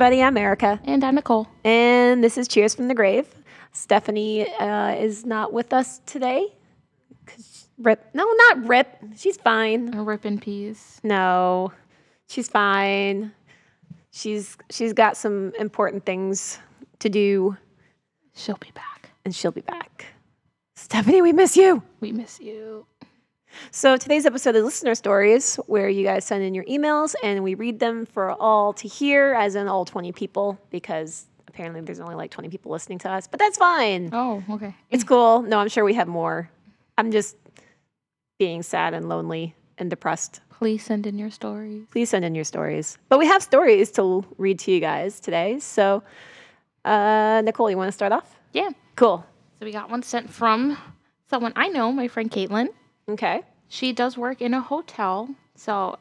everybody. I'm Erica. And I'm Nicole. And this is Cheers from the Grave. Stephanie uh, is not with us today. Rip. No, not Rip. She's fine. A rip in peas. No, she's fine. She's she's got some important things to do, She'll be back. and she'll be back. Stephanie, we miss you. We miss you. So today's episode is listener stories, where you guys send in your emails and we read them for all to hear, as in all 20 people, because apparently there's only like 20 people listening to us. But that's fine. Oh, okay. It's cool. No, I'm sure we have more. I'm just being sad and lonely and depressed. Please send in your stories. Please send in your stories. But we have stories to read to you guys today. So, uh, Nicole, you want to start off? Yeah. Cool. So we got one sent from someone I know, my friend Caitlin. Okay. She does work in a hotel. So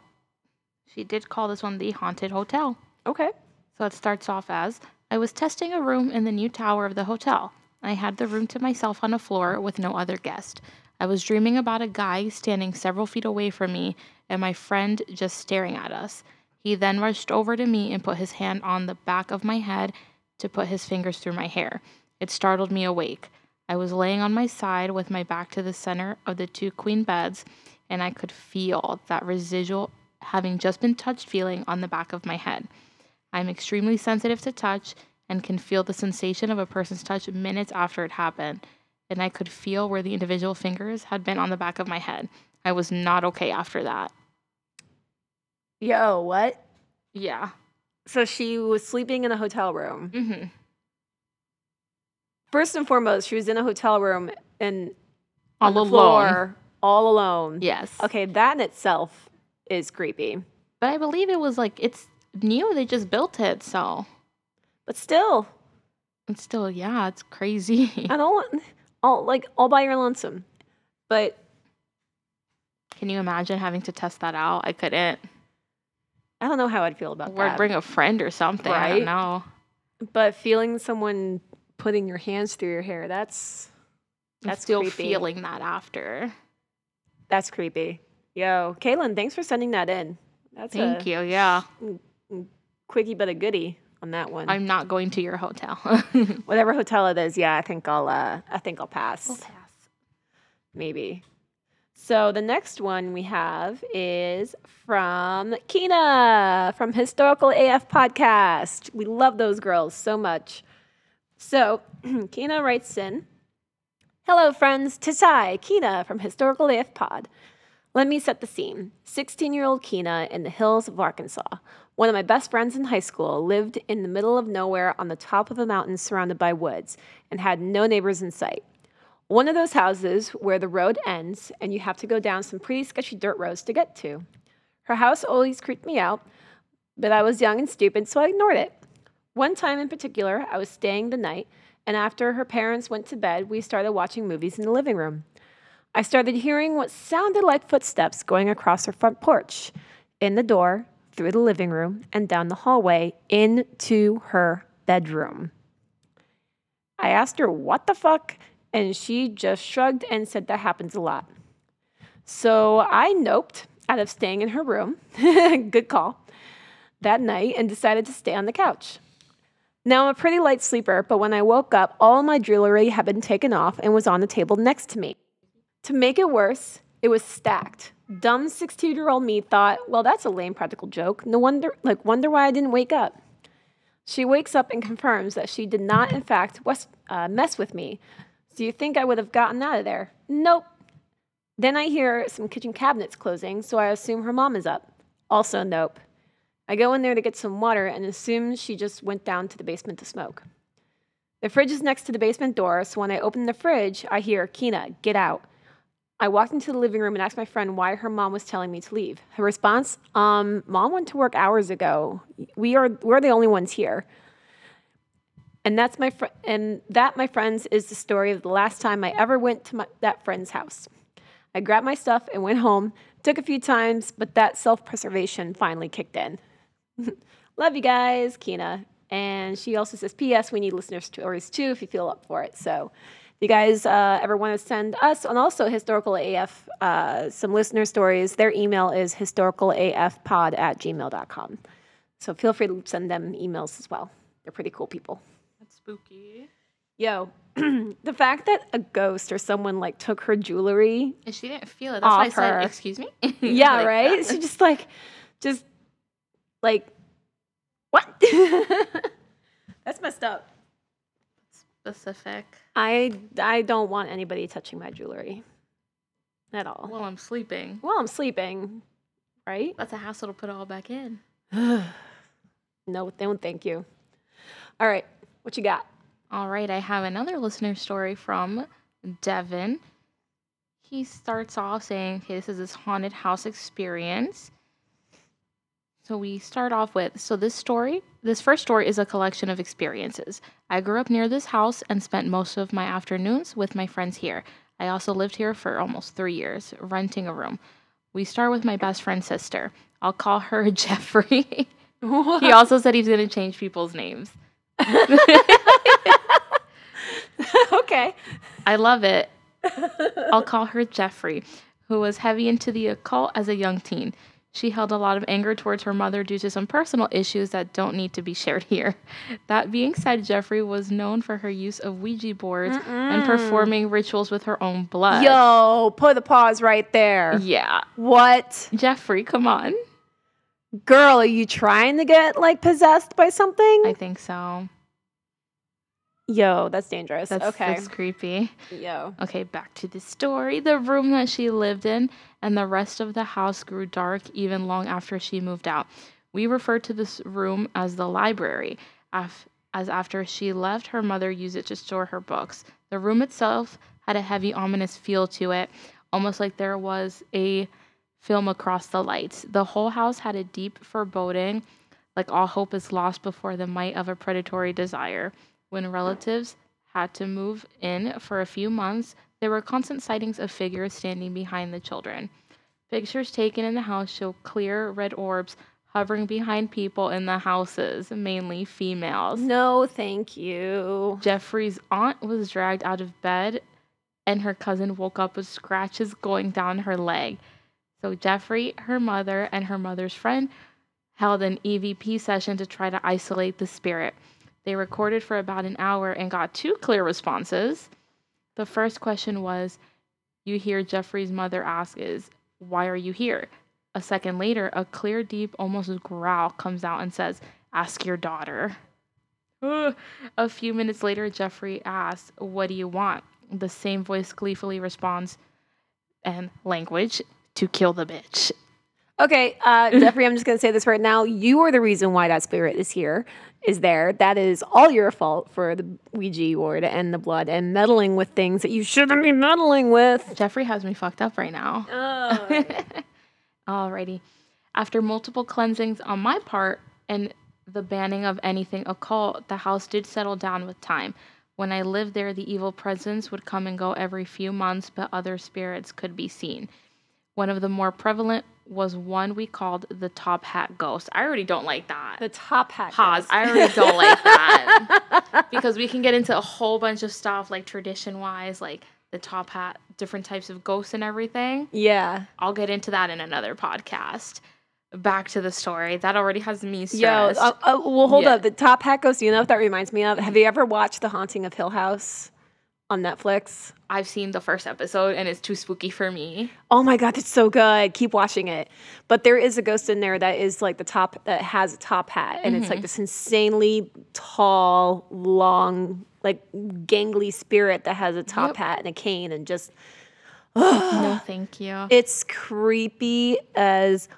she did call this one the haunted hotel. Okay. So it starts off as I was testing a room in the new tower of the hotel. I had the room to myself on a floor with no other guest. I was dreaming about a guy standing several feet away from me and my friend just staring at us. He then rushed over to me and put his hand on the back of my head to put his fingers through my hair. It startled me awake. I was laying on my side with my back to the center of the two queen beds, and I could feel that residual having just been touched feeling on the back of my head. I'm extremely sensitive to touch and can feel the sensation of a person's touch minutes after it happened. And I could feel where the individual fingers had been on the back of my head. I was not okay after that. Yo, what? Yeah. So she was sleeping in a hotel room. Mm-hmm. First and foremost, she was in a hotel room and All on the alone. floor, all alone. Yes. Okay, that in itself is creepy. But I believe it was like, it's new. They just built it. So But still, it's still, yeah, it's crazy. I don't want all like all by your lonesome. But Can you imagine having to test that out? I couldn't. I don't know how I'd feel about Or that. Or bring a friend or something. I don't know. but feeling someone putting your hands through your hair, that's That's still creepy. feeling that after. that's creepy. Yo, Caitlin, thanks for sending that in. That's Thank you. Yeah. quickie but a goodie on that one. I'm not going to your hotel. Whatever hotel it is, yeah, I think I'll uh I think I'll pass. We'll pass. maybe. So the next one we have is from Kina from Historical AF Podcast. We love those girls so much. So Kina writes in Hello, friends. Tis I, Kina from Historical AF Pod. Let me set the scene. 16 year old Kina in the hills of Arkansas. One of my best friends in high school lived in the middle of nowhere on the top of a mountain surrounded by woods and had no neighbors in sight. One of those houses where the road ends and you have to go down some pretty sketchy dirt roads to get to. Her house always creeped me out, but I was young and stupid, so I ignored it. One time in particular, I was staying the night, and after her parents went to bed, we started watching movies in the living room. I started hearing what sounded like footsteps going across her front porch, in the door, through the living room, and down the hallway into her bedroom. I asked her, What the fuck? And she just shrugged and said that happens a lot. So I noped out of staying in her room. Good call. That night and decided to stay on the couch. Now I'm a pretty light sleeper, but when I woke up, all my jewelry had been taken off and was on the table next to me. To make it worse, it was stacked. Dumb 16 year old me thought, well, that's a lame practical joke. No wonder, like, wonder why I didn't wake up. She wakes up and confirms that she did not, in fact, uh, mess with me. Do you think I would have gotten out of there? Nope. Then I hear some kitchen cabinets closing, so I assume her mom is up. Also, nope. I go in there to get some water and assume she just went down to the basement to smoke. The fridge is next to the basement door, so when I open the fridge, I hear, Kina, get out. I walked into the living room and asked my friend why her mom was telling me to leave. Her response, um, mom went to work hours ago. We are we're the only ones here. And that's my fr- and that, my friends, is the story of the last time I ever went to my, that friend's house. I grabbed my stuff and went home. Took a few times, but that self-preservation finally kicked in. Love you guys, Kina. And she also says, P.S. We need listener stories too if you feel up for it. So if you guys uh, ever want to send us and also Historical AF uh, some listener stories, their email is historicalafpod at gmail.com. So feel free to send them emails as well. They're pretty cool people. That's spooky. Yo, the fact that a ghost or someone like took her jewelry. And she didn't feel it. That's why I said, her. excuse me? Yeah, Like right? that. She just like, just like, what? That's messed up. Specific. I I don't want anybody touching my jewelry at all. While I'm sleeping. While I'm sleeping, right? That's a hassle to put it all back in. no, don't thank you. All right, what you got? All right, I have another listener story from Devin. He starts off saying, okay, this is his haunted house experience. So we start off with so this story, this first story is a collection of experiences. I grew up near this house and spent most of my afternoons with my friends here. I also lived here for almost three years, renting a room. We start with my best friend's sister. I'll call her Jeffrey. he also said he's going to change people's names. okay. I love it. I'll call her Jeffrey, who was heavy into the occult as a young teen. She held a lot of anger towards her mother due to some personal issues that don't need to be shared here. That being said, Jeffrey was known for her use of Ouija boards and performing rituals with her own blood. Yo, put a pause right there. Yeah. What? Jeffrey, come on. Girl, are you trying to get like possessed by something? I think so. Yo, that's dangerous. That's, okay. that's creepy. Yo. Okay, back to the story. The room that she lived in and the rest of the house grew dark even long after she moved out. We refer to this room as the library, af- as after she left, her mother used it to store her books. The room itself had a heavy, ominous feel to it, almost like there was a film across the lights. The whole house had a deep foreboding, like all hope is lost before the might of a predatory desire. When relatives had to move in for a few months, there were constant sightings of figures standing behind the children. Pictures taken in the house show clear red orbs hovering behind people in the houses, mainly females. No, thank you. Jeffrey's aunt was dragged out of bed, and her cousin woke up with scratches going down her leg. So, Jeffrey, her mother, and her mother's friend held an EVP session to try to isolate the spirit. They recorded for about an hour and got two clear responses. The first question was, You hear Jeffrey's mother ask, is, Why are you here? A second later, a clear, deep, almost growl comes out and says, Ask your daughter. Ugh. A few minutes later, Jeffrey asks, What do you want? The same voice gleefully responds, and language, to kill the bitch. Okay, uh, Jeffrey, I'm just going to say this right now. You are the reason why that spirit is here, is there. That is all your fault for the Ouija board and the blood and meddling with things that you shouldn't be meddling with. Jeffrey has me fucked up right now. Oh. Alrighty. After multiple cleansings on my part and the banning of anything occult, the house did settle down with time. When I lived there, the evil presence would come and go every few months, but other spirits could be seen. One of the more prevalent was one we called the top hat ghost. I already don't like that. the top hat. Pause. ghost. I already don't like that. because we can get into a whole bunch of stuff like tradition wise, like the top hat, different types of ghosts and everything. yeah. I'll get into that in another podcast. Back to the story. That already has me Yo, uh, uh, well, hold Yeah. up. The top hat ghost, you know what that reminds me of? Have you ever watched The Haunting of Hill House on Netflix? I've seen the first episode and it's too spooky for me. Oh my god, it's so good. Keep watching it. But there is a ghost in there that is like the top that has a top hat and it's like mm-hmm. this insanely tall, long, like gangly spirit that has a top Yep. hat and a cane and just no, thank you. it's creepy as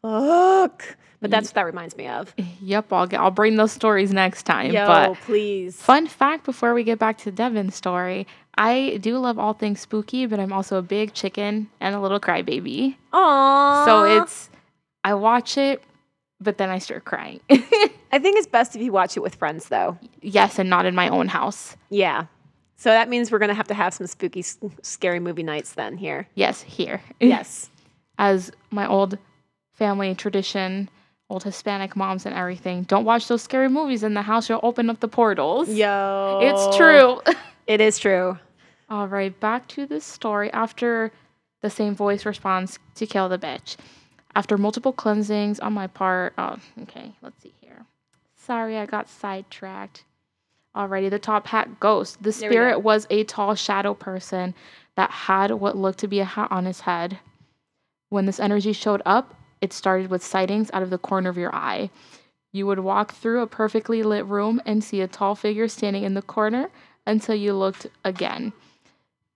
fuck. But that's what that reminds me of. yep, I'll get, I'll bring those stories next time. Yo, but please. Fun fact before we get back to Devin's story, I do love all things spooky, but I'm also a big chicken and a little crybaby. Aww. So it's I watch it, but then I start crying. I think it's best if you watch it with friends though. yes, and not in my own house. Yeah. So that means we're gonna have to have some spooky, scary movie nights then here. Yes, here. Yes. As my old family tradition, old Hispanic moms and everything, don't watch those scary movies in the house. You'll open up the portals. Yo. It's true. It is true. All right, back to the story. After the same voice responds to kill the bitch. After multiple cleansings on my part, oh, okay, let's see here. Sorry, I got sidetracked. Alrighty, the top hat ghost. The go. spirit was a tall shadow person that had what looked to be a hat on his head. When this energy showed up, it started with sightings out of the corner of your eye. You would walk through a perfectly lit room and see a tall figure standing in the corner until you looked again.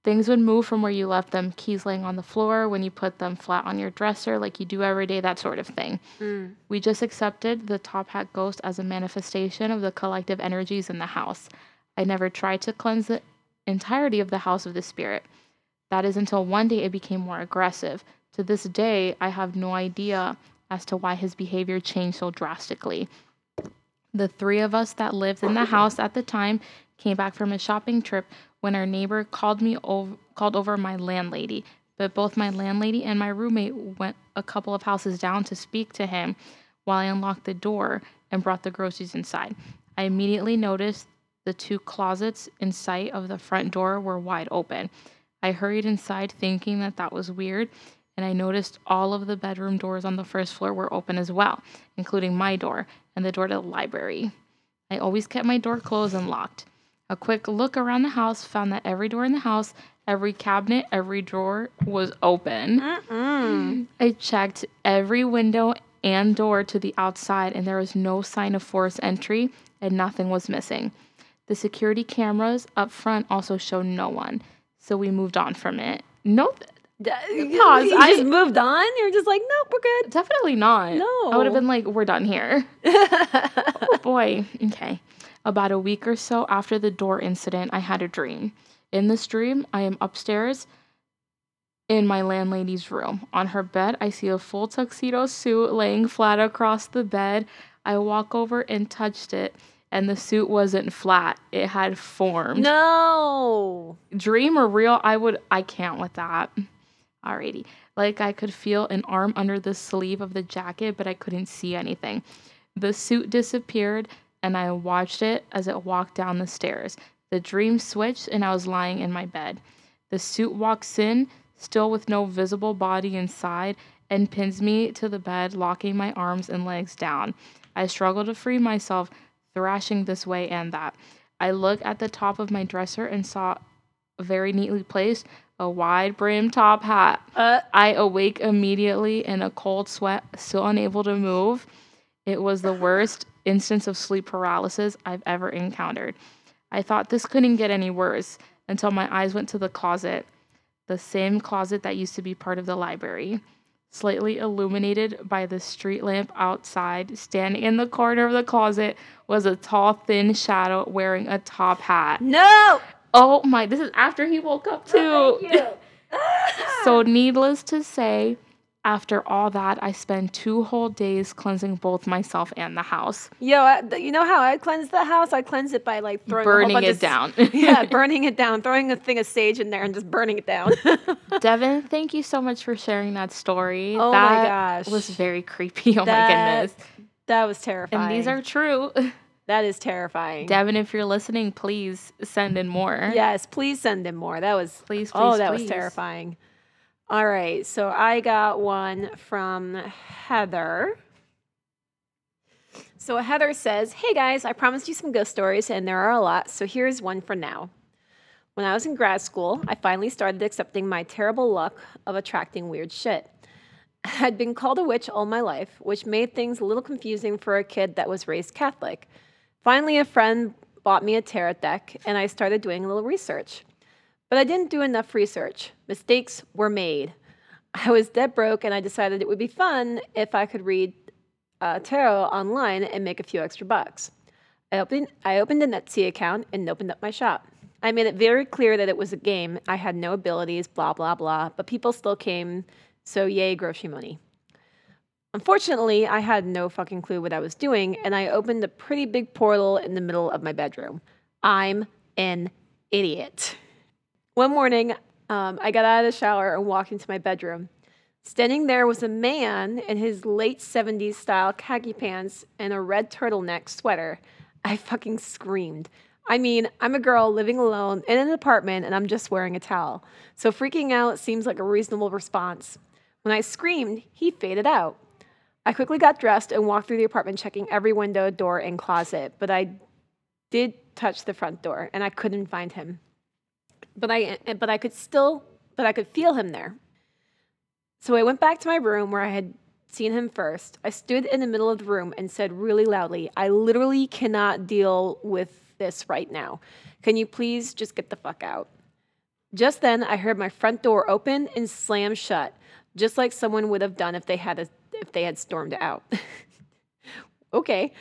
Things would move from where you left them, keys laying on the floor when you put them flat on your dresser, like you do every day, that sort of thing. Mm. We just accepted the top hat ghost as a manifestation of the collective energies in the house. I never tried to cleanse the entirety of the house of the spirit. That is until one day it became more aggressive. To this day, I have no idea as to why his behavior changed so drastically. The three of us that lived in the house at the time came back from a shopping trip when our neighbor called me over, called over my landlady. But both my landlady and my roommate went a couple of houses down to speak to him while I unlocked the door and brought the groceries inside. I immediately noticed the two closets in sight of the front door were wide open. I hurried inside thinking that that was weird, and I noticed all of the bedroom doors on the first floor were open as well, including my door and the door to the library. I always kept my door closed and locked. A quick look around the house found that every door in the house, every cabinet, every drawer was open. Mm-mm. I checked every window and door to the outside, and there was no sign of forced entry, and nothing was missing. The security cameras up front also showed no one, so we moved on from it. Nope, D- Pause. I- just moved on. You're just like, nope, we're good. definitely not. No. I would have been like, we're done here. Oh boy. Okay. About a week or so after the door incident, I had a dream. In this dream, I am upstairs in my landlady's room. On her bed, I see a full tuxedo suit laying flat across the bed. I walk over and touched it, and the suit wasn't flat. It had formed. no. Dream or real, I would I can't with that. Alrighty. Like I could feel an arm under the sleeve of the jacket, but I couldn't see anything. The suit disappeared and I watched it as it walked down the stairs. The dream switched and I was lying in my bed. The suit walks in, still with no visible body inside, and pins me to the bed, locking my arms and legs down. I struggle to free myself, thrashing this way and that. I look at the top of my dresser and saw very neatly placed a wide brim top hat. Uh, I awake immediately in a cold sweat, still unable to move. It was the worst instance of sleep paralysis I've ever encountered. I thought this couldn't get any worse until my eyes went to the closet, the same closet that used to be part of the library. Slightly illuminated by the street lamp outside, standing in the corner of the closet was a tall, thin shadow wearing a top hat. no. Oh my, this is after he woke up too. Oh, Thank you. Ah. So, needless to say, after all that, I spent two whole days cleansing both myself and the house, Yo, I, you know how I cleanse the house? I cleanse it by like throwing burning it of down. yeah, burning it down, throwing a thing of sage in there and just burning it down. Devin, thank you so much for sharing that story. Oh my that gosh. was very creepy. Oh That- my goodness. that was terrifying. And these are true. That is terrifying. Devin, if you're listening, please send in more. Yes, please send in more. That was Please, oh, please, that was terrifying. All right, so I got one from Heather. So Heather says, "Hey guys, I promised you some ghost stories, and there are a lot. So here's one for now. When I was in grad school, I finally started accepting my terrible luck of attracting weird shit. I'd been called a witch all my life, which made things a little confusing for a kid that was raised Catholic. Finally, a friend bought me a tarot deck, and I started doing a little research. But I didn't do enough research. Mistakes were made. I was dead broke, and I decided it would be fun if I could read uh, tarot online and make a few extra bucks. I opened, I opened an Etsy account and opened up my shop. I made it very clear that it was a game. I had no abilities, blah, blah, blah, but people still came, so yay, grocery money. Unfortunately, I had no fucking clue what I was doing, and I opened a pretty big portal in the middle of my bedroom. I'm an idiot. One morning, um, I got out of the shower and walked into my bedroom. Standing there was a man in his late 70s style khaki pants and a red turtleneck sweater. I fucking screamed. I mean, I'm a girl living alone in an apartment and I'm just wearing a towel. So freaking out seems like a reasonable response. When I screamed, he faded out. I quickly got dressed and walked through the apartment, checking every window, door, and closet, but I did touch the front door and I couldn't find him. But I but I could still but I could feel him there. So I went back to my room where I had seen him first. I stood in the middle of the room and said really loudly, I literally cannot deal with this right now. Can you please just get the fuck out? Just then, I heard my front door open and slam shut, just like someone would have done if they had a, if they had stormed out. okay.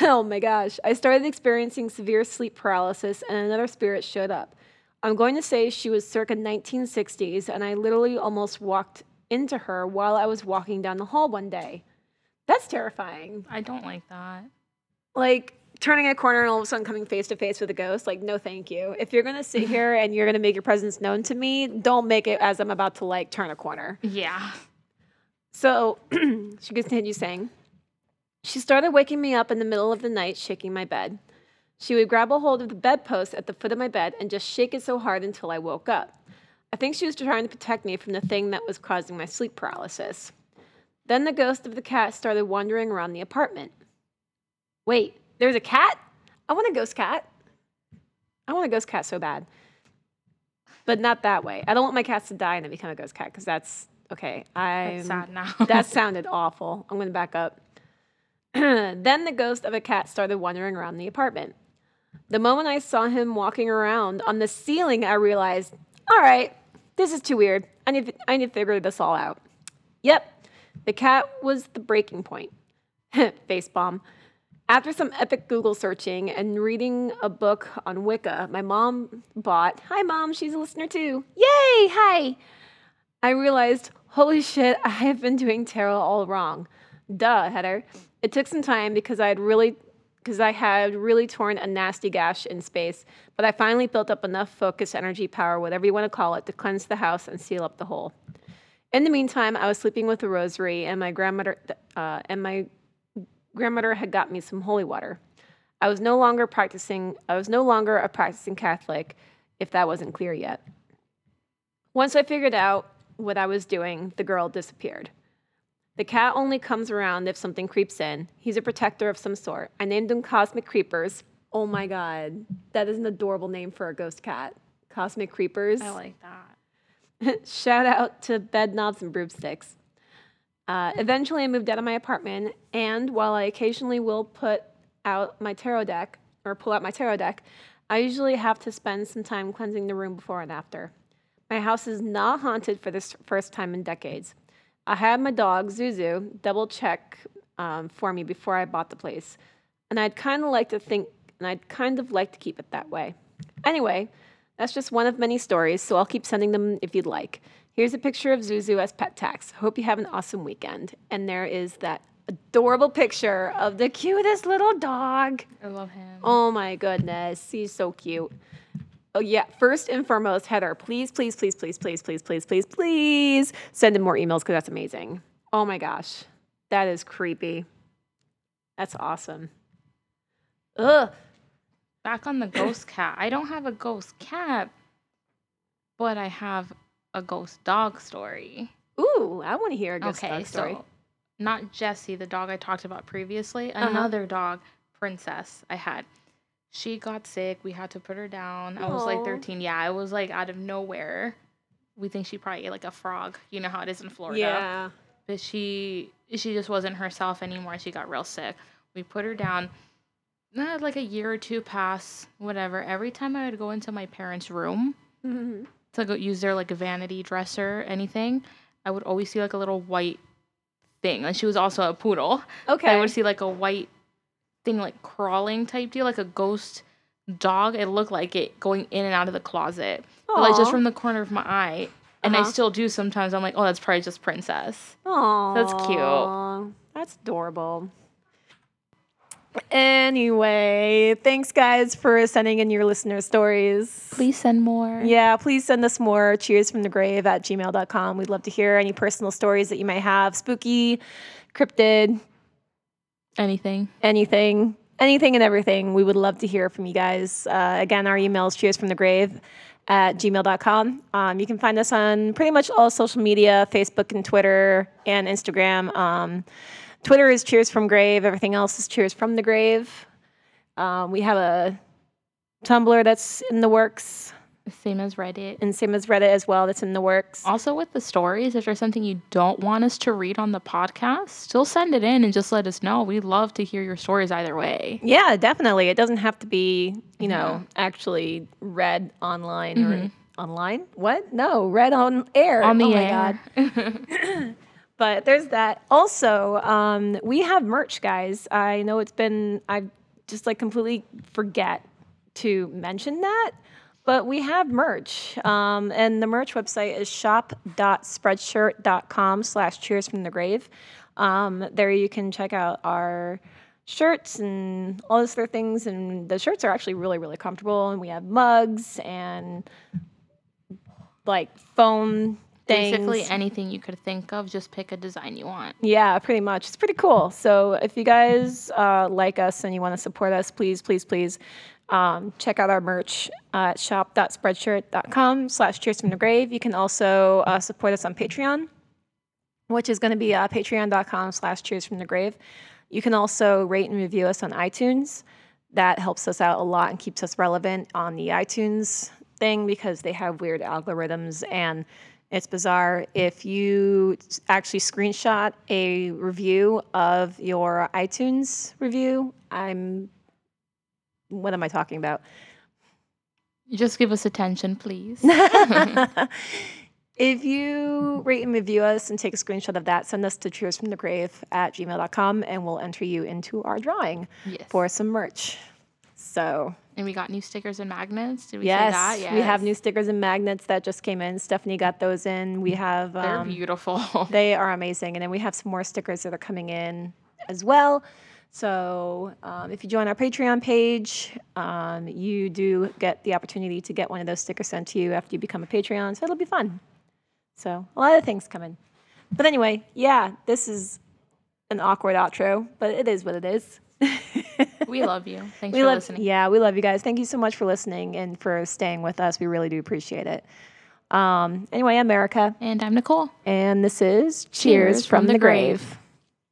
Oh my gosh. I started experiencing severe sleep paralysis and another spirit showed up. I'm going to say she was circa 1960s and I literally almost walked into her while I was walking down the hall one day. That's terrifying. I don't like that. Like turning a corner and all of a sudden coming face to face with a ghost, like, no, thank you. If you're to sit here and you're to make your presence known to me, don't make it as I'm about to like turn a corner. Yeah. So she continues saying, She started waking me up in the middle of the night, shaking my bed. She would grab a hold of the bedpost at the foot of my bed and just shake it so hard until I woke up. I think she was trying to protect me from the thing that was causing my sleep paralysis. Then the ghost of the cat started wandering around the apartment. Wait, there's a cat? I want a ghost cat. I want a ghost cat so bad. But not that way. I don't want my cats to die and then become a ghost cat because that's okay. I sad now. that sounded awful. I'm going to back up. then the ghost of a cat started wandering around the apartment. The moment I saw him walking around on the ceiling, I realized, all right, this is too weird. I need, I need to figure this all out. Yep, the cat was the breaking point. Face bomb. After some epic Google searching and reading a book on Wicca, my mom bought. Hi, mom, she's a listener too. Yay, hi. I realized, holy shit, I have been doing tarot all wrong. Duh, Heather. It took some time because I had really because I had really torn a nasty gash in space, but I finally built up enough focus, energy, power, whatever you want to call it, to cleanse the house and seal up the hole. In the meantime, I was sleeping with a rosary, and my grandmother uh, and my grandmother had got me some holy water. I was no longer practicing. I was no longer a practicing Catholic, if that wasn't clear yet. Once I figured out what I was doing, the girl disappeared. The cat only comes around if something creeps in. He's a protector of some sort. I named him Cosmic Creepers. Oh my god, that is an adorable name for a ghost cat. Cosmic Creepers. I like that. Shout out to Bedknobs and Broomsticks. Uh, eventually, I moved out of my apartment, and while I occasionally will put out my tarot deck or pull out my tarot deck, I usually have to spend some time cleansing the room before and after. My house is not haunted for this first time in decades. I had my dog, Zuzu, double check um, for me before I bought the place. And I'd kind of like to think, and I'd kind of like to keep it that way. Anyway, that's just one of many stories, so I'll keep sending them if you'd like. Here's a picture of Zuzu as pet tax. Hope you have an awesome weekend. And there is that adorable picture of the cutest little dog. I love him. Oh my goodness, he's so cute. Oh yeah, first and foremost, Heather, please, please, please, please, please, please, please, please, please send him more emails because that's amazing. Oh my gosh, that is creepy. That's awesome. Ugh. Back on the ghost cat. I don't have a ghost cat, but I have a ghost dog story. Ooh, I want to hear a ghost okay, dog story. so not Jessie, the dog I talked about previously, Uh-huh. another dog, Princess, I had. She got sick. We had to put her down. I was like 13. Yeah, I was like out of nowhere. We think she probably ate like a frog. You know how it is in Florida. yeah. But she she just wasn't herself anymore. She got real sick. We put her down. Not like a year or two pass, whatever. Every time I would go into my parents' room, Mhm. To go use their like vanity dresser, anything, I would always see like a little white thing. And she was also a poodle. Okay. I would see like a white thing like crawling type deal, like a ghost dog. It looked like it going in and out of the closet. But, like just from the corner of my eye. And I Uh-huh. still do sometimes. I'm like, oh, that's probably just Princess. Aw, That's cute. That's adorable. Anyway, thanks guys for sending in your listener stories. Please send more. Yeah, please send us more. Cheers from the grave at gmail.com. We'd love to hear any personal stories that you might have. Spooky, cryptid, Anything. anything, anything and everything. We would love to hear from you guys. Uh, again, our email is cheers from the grave at gmail.com. Um, you can find us on pretty much all social media Facebook and Twitter and Instagram. Um, Twitter is Cheers from Grave, everything else is Cheers from the Grave. Um, we have a Tumblr that's in the works, Same as Reddit. and same as Reddit as well, that's in the works. Also, with the stories, if there's something you don't want us to read on the podcast, still send it in and just let us know. We'd love to hear your stories either way. Yeah, definitely. It doesn't have to be, you know, actually read online or online. What? No, read on air. On the oh air. my god. but there's that. Also, um, we have merch, guys. I know it's been I just like completely forget to mention that. But we have merch, um, and the merch website is shop.spreadshirt.com slash cheers from the grave. Um, there you can check out our shirts and all those other things, and the shirts are actually really, really comfortable, and we have mugs and like foam things. Basically, anything you could think of, just pick a design you want. Yeah, pretty much. It's pretty cool. So if you guys uh, like us and you want to support us, please, please, please um, check out our merch at shop.spreadshirt.com slash cheers from the grave. You can also uh, support us on Patreon, which is going to be uh, patreon.com slash cheers from the grave. You can also rate and review us on iTunes. That helps us out a lot and keeps us relevant on the iTunes thing because they have weird algorithms and it's bizarre. If you actually screenshot a review of your iTunes review, I'm. What am I talking about? Just give us attention, please. if you rate and review us and take a screenshot of that, send us to cheersfromthegrave at gmail.com and we'll enter you into our drawing yes. for some merch. So, and we got new stickers and magnets. Did we yes, say that? Yes. We have new stickers and magnets that just came in. Stephanie got those in. We have. They're um, beautiful. They are amazing. And then we have some more stickers that are coming in as well. So um, if you join our Patreon page, um, you do get the opportunity to get one of those stickers sent to you after you become a Patreon. So it'll be fun. So a lot of things coming. But anyway, yeah, this is an awkward outro, but it is what it is. We love you. Thanks we for love, listening. Yeah, we love you guys. Thank you so much for listening and for staying with us. We really do appreciate it. Um, anyway, I'm Erica, And I'm Nicole. and this is Cheers, from, the grave.